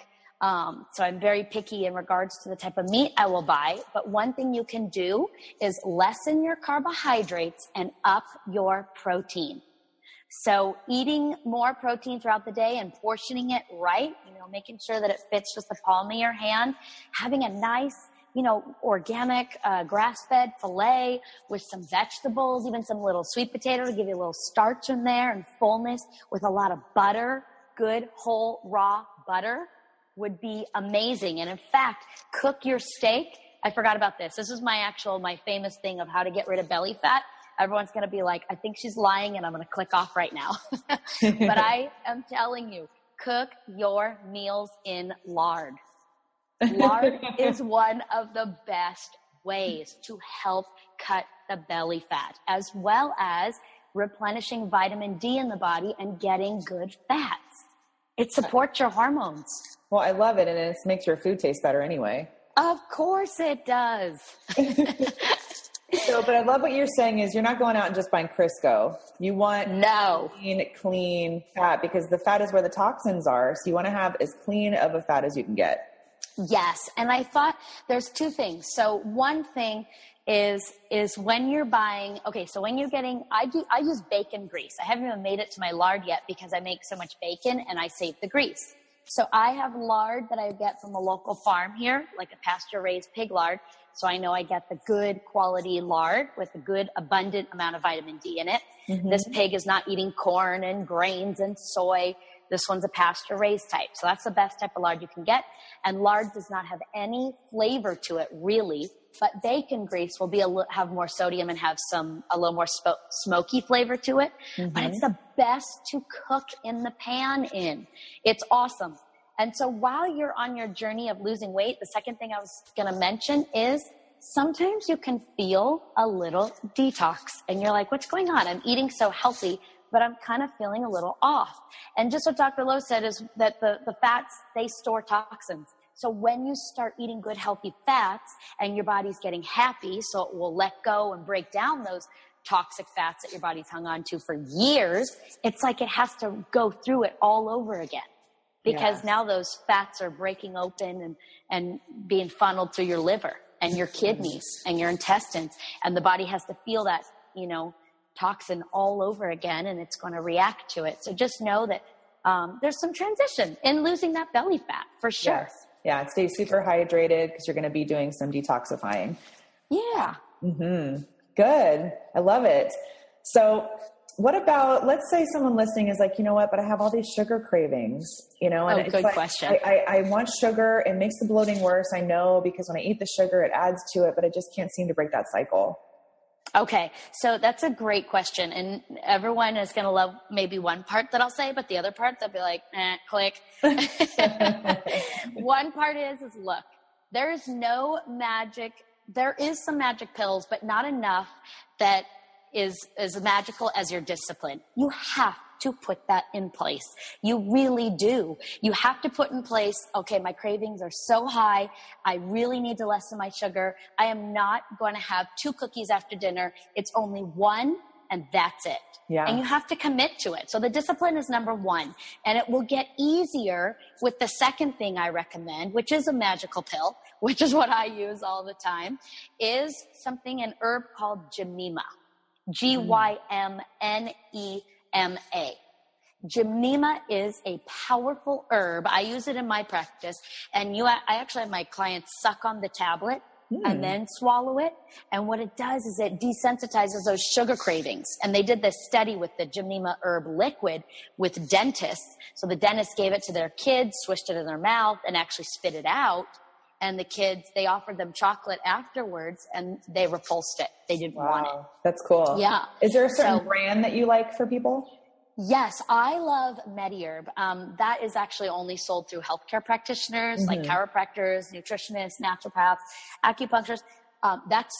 Um, so I'm very picky in regards to the type of meat I will buy. But one thing you can do is lessen your carbohydrates and up your protein. So eating more protein throughout the day and portioning it right, you know, making sure that it fits just the palm of your hand, having a nice, you know, organic, uh, grass-fed filet with some vegetables, even some little sweet potato to give you a little starch in there and fullness with a lot of butter, good whole raw butter would be amazing. And in fact, cook your steak. I forgot about this. This is my actual, my famous thing of how to get rid of belly fat. Everyone's going to be like, I think she's lying and I'm going to click off right now. but I am telling you, cook your meals in lard. Lard is one of the best ways to help cut the belly fat, as well as replenishing vitamin D in the body and getting good fats. It supports your hormones. Well, I love it, and it makes your food taste better anyway. Of course it does. So, but I love what you're saying is you're not going out and just buying Crisco. You want No. clean, clean fat because the fat is where the toxins are. So you want to have as clean of a fat as you can get. Yes, and I thought there's two things. So one thing is is when you're buying okay so when you're getting i do i use bacon grease i haven't even made it to my lard yet because i make so much bacon and i save the grease so i have lard that i get from a local farm here like a pasture raised pig lard so i know i get the good quality lard with a good abundant amount of vitamin d in it mm-hmm. this pig is not eating corn and grains and soy this one's a pasture raised type. So that's the best type of lard you can get. And lard does not have any flavor to it really, but bacon grease will be a li- have more sodium and have some, a little more sp- smoky flavor to it. Mm-hmm. But it's the best to cook in the pan in. It's awesome. And so while you're on your journey of losing weight, the second thing I was going to mention is sometimes you can feel a little detox and you're like, what's going on? I'm eating so healthy, but I'm kind of feeling a little off. And just what Dr. Lo said is that the, the fats, they store toxins. So when you start eating good, healthy fats and your body's getting happy, so it will let go and break down those toxic fats that your body's hung on to for years, it's like it has to go through it all over again. Because yes. now those fats are breaking open and, and being funneled through your liver and your kidneys and your intestines. And the body has to feel that, you know, toxin all over again and it's going to react to it. So just know that um, there's some transition in losing that belly fat for sure. Yes. Yeah, stay super hydrated because you're going to be doing some detoxifying. Yeah. Mm-hmm. Good. I love it. So, what about let's say someone listening is like, you know what, but I have all these sugar cravings, you know, and oh, good like, question. I, I, I want sugar. It makes the bloating worse. I know because when I eat the sugar, it adds to it, but I just can't seem to break that cycle. Okay, so that's a great question, and everyone is going to love maybe one part that I'll say, but the other part they'll be like, eh, click. one part is is look, there is no magic. There is some magic pills, but not enough that is as magical as your discipline. You have to put that in place. You really do. You have to put in place, okay, my cravings are so high. I really need to lessen my sugar. I am not going to have two cookies after dinner. It's only one and that's it. Yeah. And you have to commit to it. So the discipline is number one. And it will get easier with the second thing I recommend, which is a magical pill, which is what I use all the time, is something, an herb called Gymnema. G Y M N E MA. Gymnema is a powerful herb. I use it in my practice, and you, I actually have my clients suck on the tablet mm. and hmm. then swallow it. And what it does is it desensitizes those sugar cravings. And they did this study with the Gymnema herb liquid with dentists. So the dentist gave it to their kids, swished it in their mouth, and actually spit it out. And the kids, they offered them chocolate afterwards, and they repulsed it. They didn't wow. want it. That's cool. Yeah. Is there a certain so, brand that you like for people? Yes, I love MediHerb. Um, that is actually only sold through healthcare practitioners mm-hmm. like chiropractors, nutritionists, naturopaths, acupuncturists. Um, that's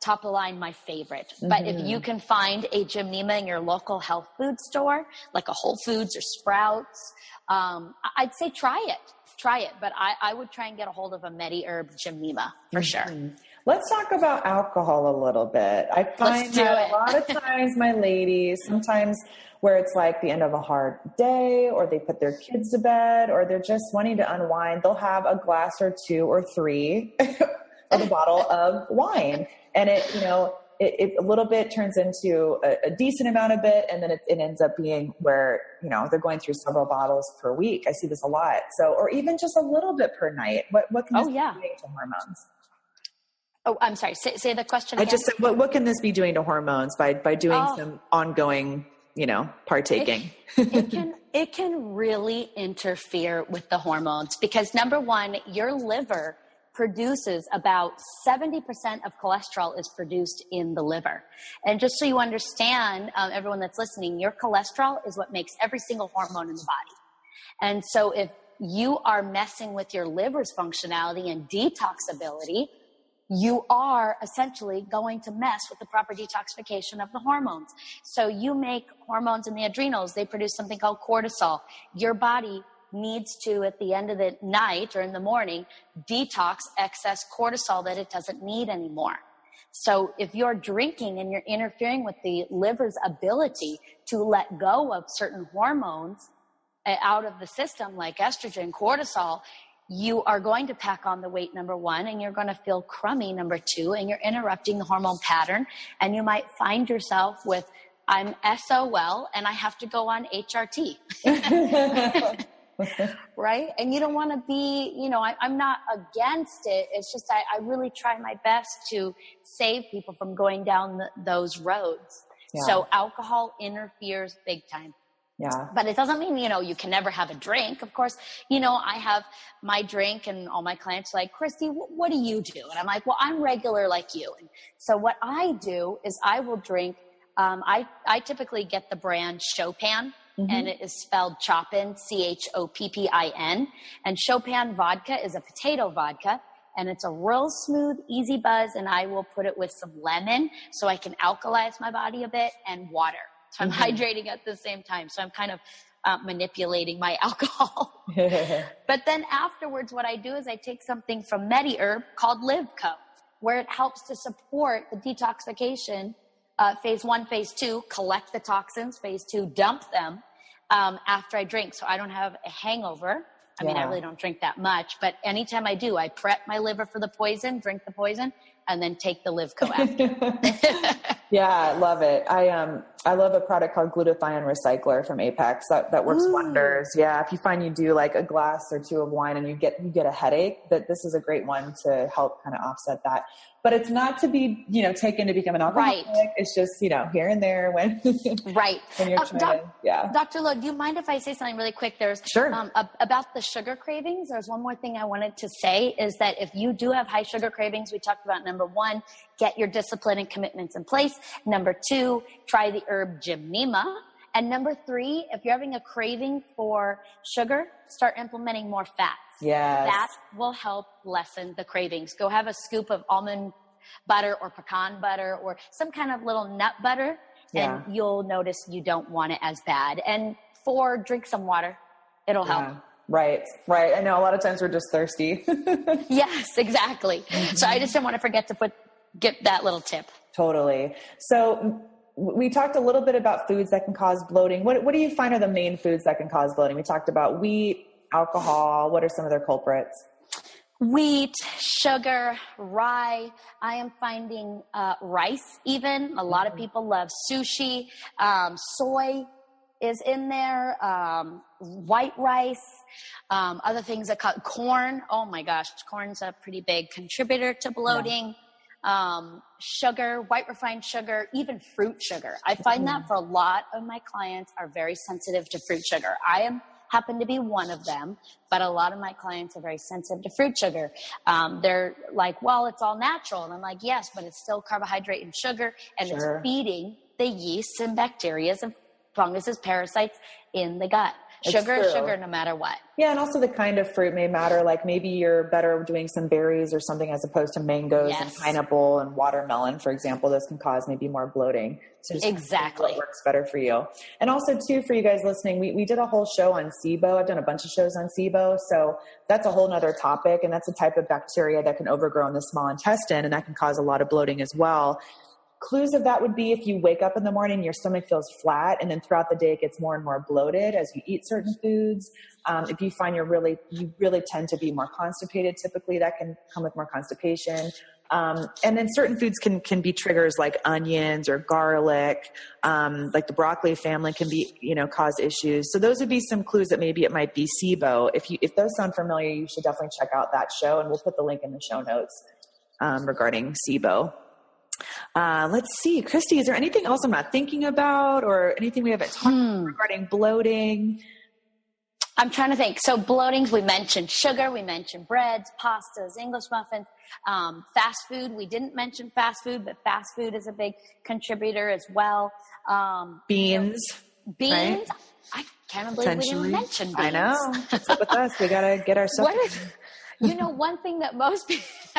top of line my favorite. Mm-hmm. But if you mm-hmm. can find a Gymnema in your local health food store, like a Whole Foods or Sprouts, um, I'd say try it. Try it. But I, I, would try and get a hold of a MediHerb Gymnema for mm-hmm. sure. Let's talk about alcohol a little bit. I find that a lot of times my ladies, sometimes where it's like the end of a hard day or they put their kids to bed or they're just wanting to unwind, they'll have a glass or two or three of a bottle of wine. And it, you know, it, it, a little bit turns into a, a, decent amount of bit, and then it, it, ends up being where you know they're going through several bottles per week. I see this a lot. So, or even just a little bit per night. What what can oh, this oh, yeah. be doing to hormones? Oh, I'm sorry. Say, say the question. Again. I just said, what what can this be doing to hormones by by doing oh. some ongoing you know, partaking. It, it can it can really interfere with the hormones because number one, your liver produces about 70% of cholesterol is produced in the liver. And just so you understand, um, everyone that's listening, your cholesterol is what makes every single hormone in the body. And so if you are messing with your liver's functionality and detox ability, you are essentially going to mess with the proper detoxification of the hormones. So you make hormones in the adrenals, they produce something called cortisol. Your body needs to, at the end of the night or in the morning, detox excess cortisol that it doesn't need anymore. So if you're drinking and you're interfering with the liver's ability to let go of certain hormones uh, out of the system, like estrogen, cortisol, you are going to pack on the weight number one and you're going to feel crummy number two and you're interrupting the hormone pattern and you might find yourself with i'm sol and i have to go on hrt right and you don't want to be you know I, am not against it it's just I, I, really try my best to save people from going down the, those roads yeah. so alcohol interferes big time yeah. But it doesn't mean, you know, you can never have a drink. Of course, you know, I have my drink and all my clients like, Kristi, what do you do? And I'm like, well, I'm regular like you. And so what I do is I will drink, um, I, I typically get the brand Chopin. Mm-hmm. And it is spelled Chopin, C H O P P I N. And Chopin vodka is a potato vodka and it's a real smooth, easy buzz. And I will put it with some lemon so I can alkalize my body a bit and water. So I'm mm-hmm. hydrating at the same time. So I'm kind of uh, manipulating my alcohol. but then afterwards, what I do is I take something from MediHerb called LivCo, where it helps to support the detoxification. Uh, phase one, phase two, collect the toxins. Phase two, dump them um, after I drink, so I don't have a hangover. I mean, I really don't drink that much, but anytime I do, I prep my liver for the poison, drink the poison, and then take the LivCo after. yeah, I love it. I um I love a product called glutathione recycler from Apex that, that works Ooh. wonders. Yeah, if you find you do like a glass or two of wine and you get you get a headache, that this is a great one to help kind of offset that but it's not to be you know taken to become an alcoholic. Right. It's just you know here and there when right when you're uh, trying doc- to, yeah. Dr. Lo, do you mind if I say something really quick? There's sure um, about the sugar cravings. There's one more thing I wanted to say is that if you do have high sugar cravings, we talked about number one, get your discipline and commitments in place. Number two, try the herb Gymnema. And number three, if you're having a craving for sugar, start implementing more fats. Yes. That will help lessen the cravings. Go have a scoop of almond butter or pecan butter or some kind of little nut butter yeah. and you'll notice you don't want it as bad. And four, drink some water. It'll help. Yeah. Right, right. I know a lot of times we're just thirsty. yes, exactly. Mm-hmm. So I just didn't want to forget to put get that little tip. Totally. So we talked a little bit about foods that can cause bloating. What, what do you find are the main foods that can cause bloating? We talked about wheat, alcohol. What are some of their culprits? Wheat, sugar, rye. I am finding uh, rice even. A lot of mm-hmm. people love sushi. Um, soy is in there. Um, white rice. Um, other things that cut corn. Oh my gosh, corn's a pretty big contributor to bloating. Yeah um, sugar, white refined sugar, even fruit sugar. I find that for a lot of my clients are very sensitive to fruit sugar. I am happen to be one of them, but a lot of my clients are very sensitive to fruit sugar. Um, they're like, well, it's all natural. And I'm like, yes, but it's still carbohydrate and sugar, and sure. it's feeding the yeasts and bacteria and funguses, parasites in the gut. Sugar is sugar no matter what. Yeah, and also the kind of fruit may matter. Like maybe you're better doing some berries or something as opposed to mangoes yes. and pineapple and watermelon, for example. Those can cause maybe more bloating. So exactly. What works better for you. And also, too, for you guys listening, we, we did a whole show on SIBO. I've done a bunch of shows on SIBO. So that's a whole other topic. And that's a type of bacteria that can overgrow in the small intestine and that can cause a lot of bloating as well. Clues of that would be if you wake up in the morning, your stomach feels flat, and then throughout the day it gets more and more bloated as you eat certain foods. Um, if you find you're really, you really tend to be more constipated, typically that can come with more constipation. Um, and then certain foods can can be triggers like onions or garlic, um, like the broccoli family can be you know cause issues. So those would be some clues that maybe it might be SIBO. If you if those sound familiar, you should definitely check out that show, and we'll put the link in the show notes um, regarding SIBO. Uh, let's see, Kristi, is there anything else I'm not thinking about or anything we haven't talked hmm. regarding bloating? I'm trying to think. So bloatings, we mentioned sugar, we mentioned breads, pastas, English muffins, um, fast food. We didn't mention fast food, but fast food is a big contributor as well. Um, beans. beans. Right? I can't believe we didn't mention beans. I know. What's up with us? We got to get ourselves. you know, one thing that most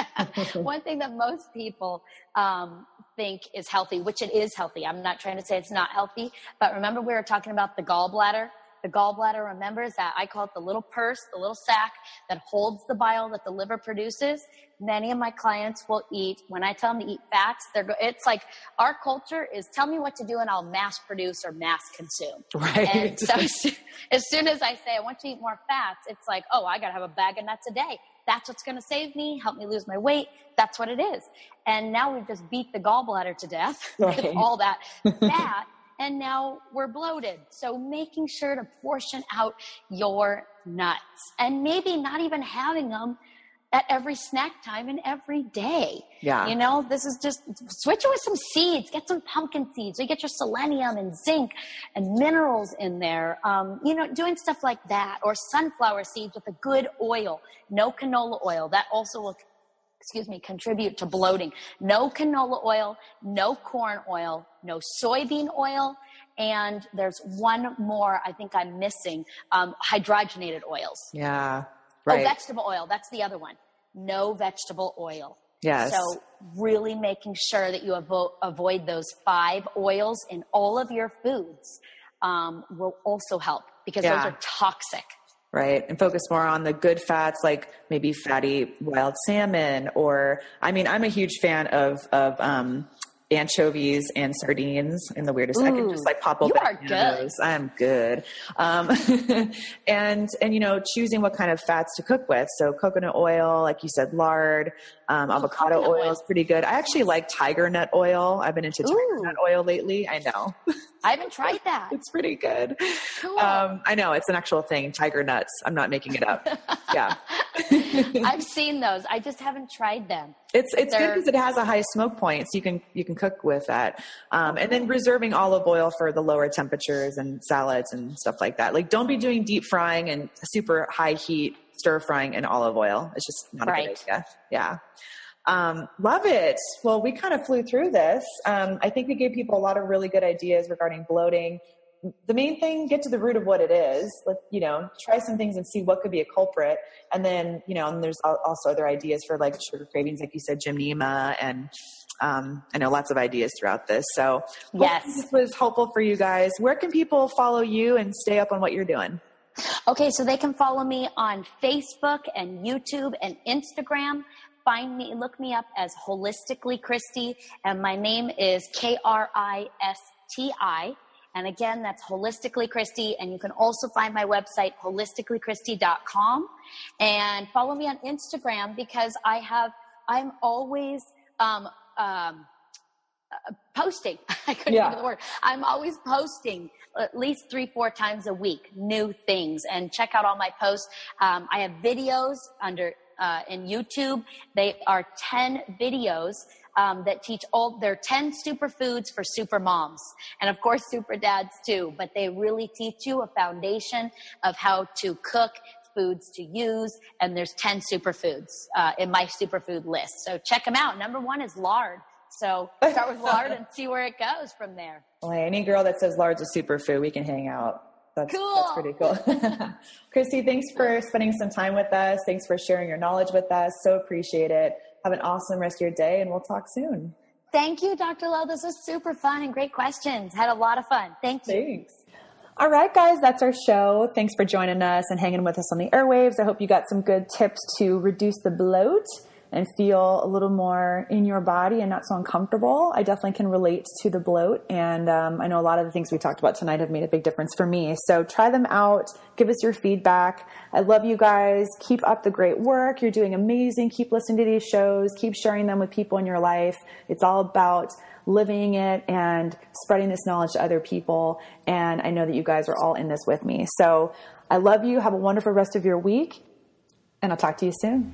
one thing that most people um, think is healthy, which it is healthy. I'm not trying to say it's not healthy, but remember we were talking about the gallbladder the gallbladder remembers that I call it the little purse, the little sack that holds the bile that the liver produces. Many of my clients will eat, when I tell them to eat fats, they're, go- it's like our culture is tell me what to do and I'll mass produce or mass consume. Right. And so as soon, as I say I want to eat more fats, it's like, oh, I got to have a bag of nuts a day. That's what's going to save me, help me lose my weight. That's what it is. And now we've just beat the gallbladder to death Right. with all that fat. And now we're bloated. So making sure to portion out your nuts and maybe not even having them at every snack time and every day. Yeah. You know, this is just switch it with some seeds. Get some pumpkin seeds. So you get your selenium and zinc and minerals in there. Um, you know, doing stuff like that or sunflower seeds with a good oil. No canola oil. That also will, excuse me, contribute to bloating. No canola oil, no corn oil, no soybean oil. And there's one more I think I'm missing, um, hydrogenated oils. Yeah. Oh, vegetable oil. That's the other one. No vegetable oil. yes. So really making sure that you avo- avoid those five oils in all of your foods um, will also help because Yeah. those are toxic. right and focus more on the good fats like maybe fatty wild salmon or i mean i'm a huge fan of of um anchovies and sardines in the weirdest i can just like pop open are a can good. those. i'm good. Um and and you know choosing what kind of fats to cook with. So coconut oil like you said lard um, avocado coconut oil is pretty good. I actually like tiger nut oil. I've been into tiger Ooh. nut oil lately. I know I haven't tried that. it's pretty good Cool. um, i know it's an actual thing tiger nuts i'm not making it up yeah I've seen those. I just haven't tried them. It's it's good They're- because it has a high smoke point, so you can you can cook with that, um, and then reserving olive oil for the lower temperatures and salads and stuff like that. Like, don't be doing deep frying and super high heat stir frying in olive oil. It's just not a Right. good idea. Yeah. Um, love it. Well, we kind of flew through this. Um, I think we gave people a lot of really good ideas regarding bloating. The main thing, get to the root of what it is. Let you know, try some things and see what could be a culprit. And then, you know, and there's also other ideas for like sugar cravings, like you said, gymnema, and um, I know lots of ideas throughout this. So, Yes. this was helpful for you guys. Where can people follow you and stay up on what you're doing? Okay, so they can follow me on Facebook and YouTube and Instagram. Find me, look me up as Holistically Kristi, and my name is K R I S T I. And again, that's Holistically Kristi. And you can also find my website, holisticallykristi.com. And follow me on Instagram because I have, I'm always, um, um, uh, posting. I couldn't Yeah. think of the word. I'm always posting at least three, four times a week, new things. And check out all my posts. Um, I have videos under uh, in YouTube. They are ten videos um, that teach all. They're ten superfoods for super moms, and of course super dads too. But they really teach you a foundation of how to cook. Foods to use, and there's 10 superfoods uh, in my superfood list. So check them out. Number one is lard. So start with lard and see where it goes from there. Well, any girl that says lard's a superfood, we can hang out. That's, that's pretty cool. Kristi, thanks for spending some time with us. Thanks for sharing your knowledge with us. So appreciate it. Have an awesome rest of your day, and we'll talk soon. Thank you, Dr. Lo. This was super fun and great questions. Had a lot of fun. Thank you. Thanks. All right, guys, that's our show. Thanks for joining us and hanging with us on the airwaves. I hope you got some good tips to reduce the bloat and feel a little more in your body and not so uncomfortable. I definitely can relate to the bloat. And um, I know a lot of the things we talked about tonight have made a big difference for me. So try them out. Give us your feedback. I love you guys. Keep up the great work. You're doing amazing. Keep listening to these shows. Keep sharing them with people in your life. It's all about living it and spreading this knowledge to other people. And I know that you guys are all in this with me. So I love you. Have a wonderful rest of your week. And I'll talk to you soon.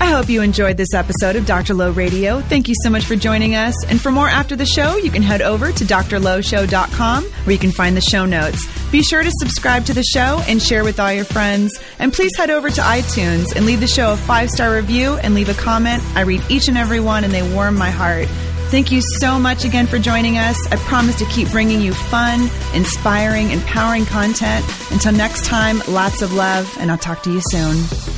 I hope you enjoyed this episode of Dr. Lo Radio. Thank you so much for joining us. And for more after the show, you can head over to drloshow.com where you can find the show notes. Be sure to subscribe to the show and share with all your friends. And please head over to iTunes and leave the show a five star review and leave a comment. I read each and every one and they warm my heart. Thank you so much again for joining us. I promise to keep bringing you fun, inspiring, empowering content. Until next time, lots of love, and I'll talk to you soon.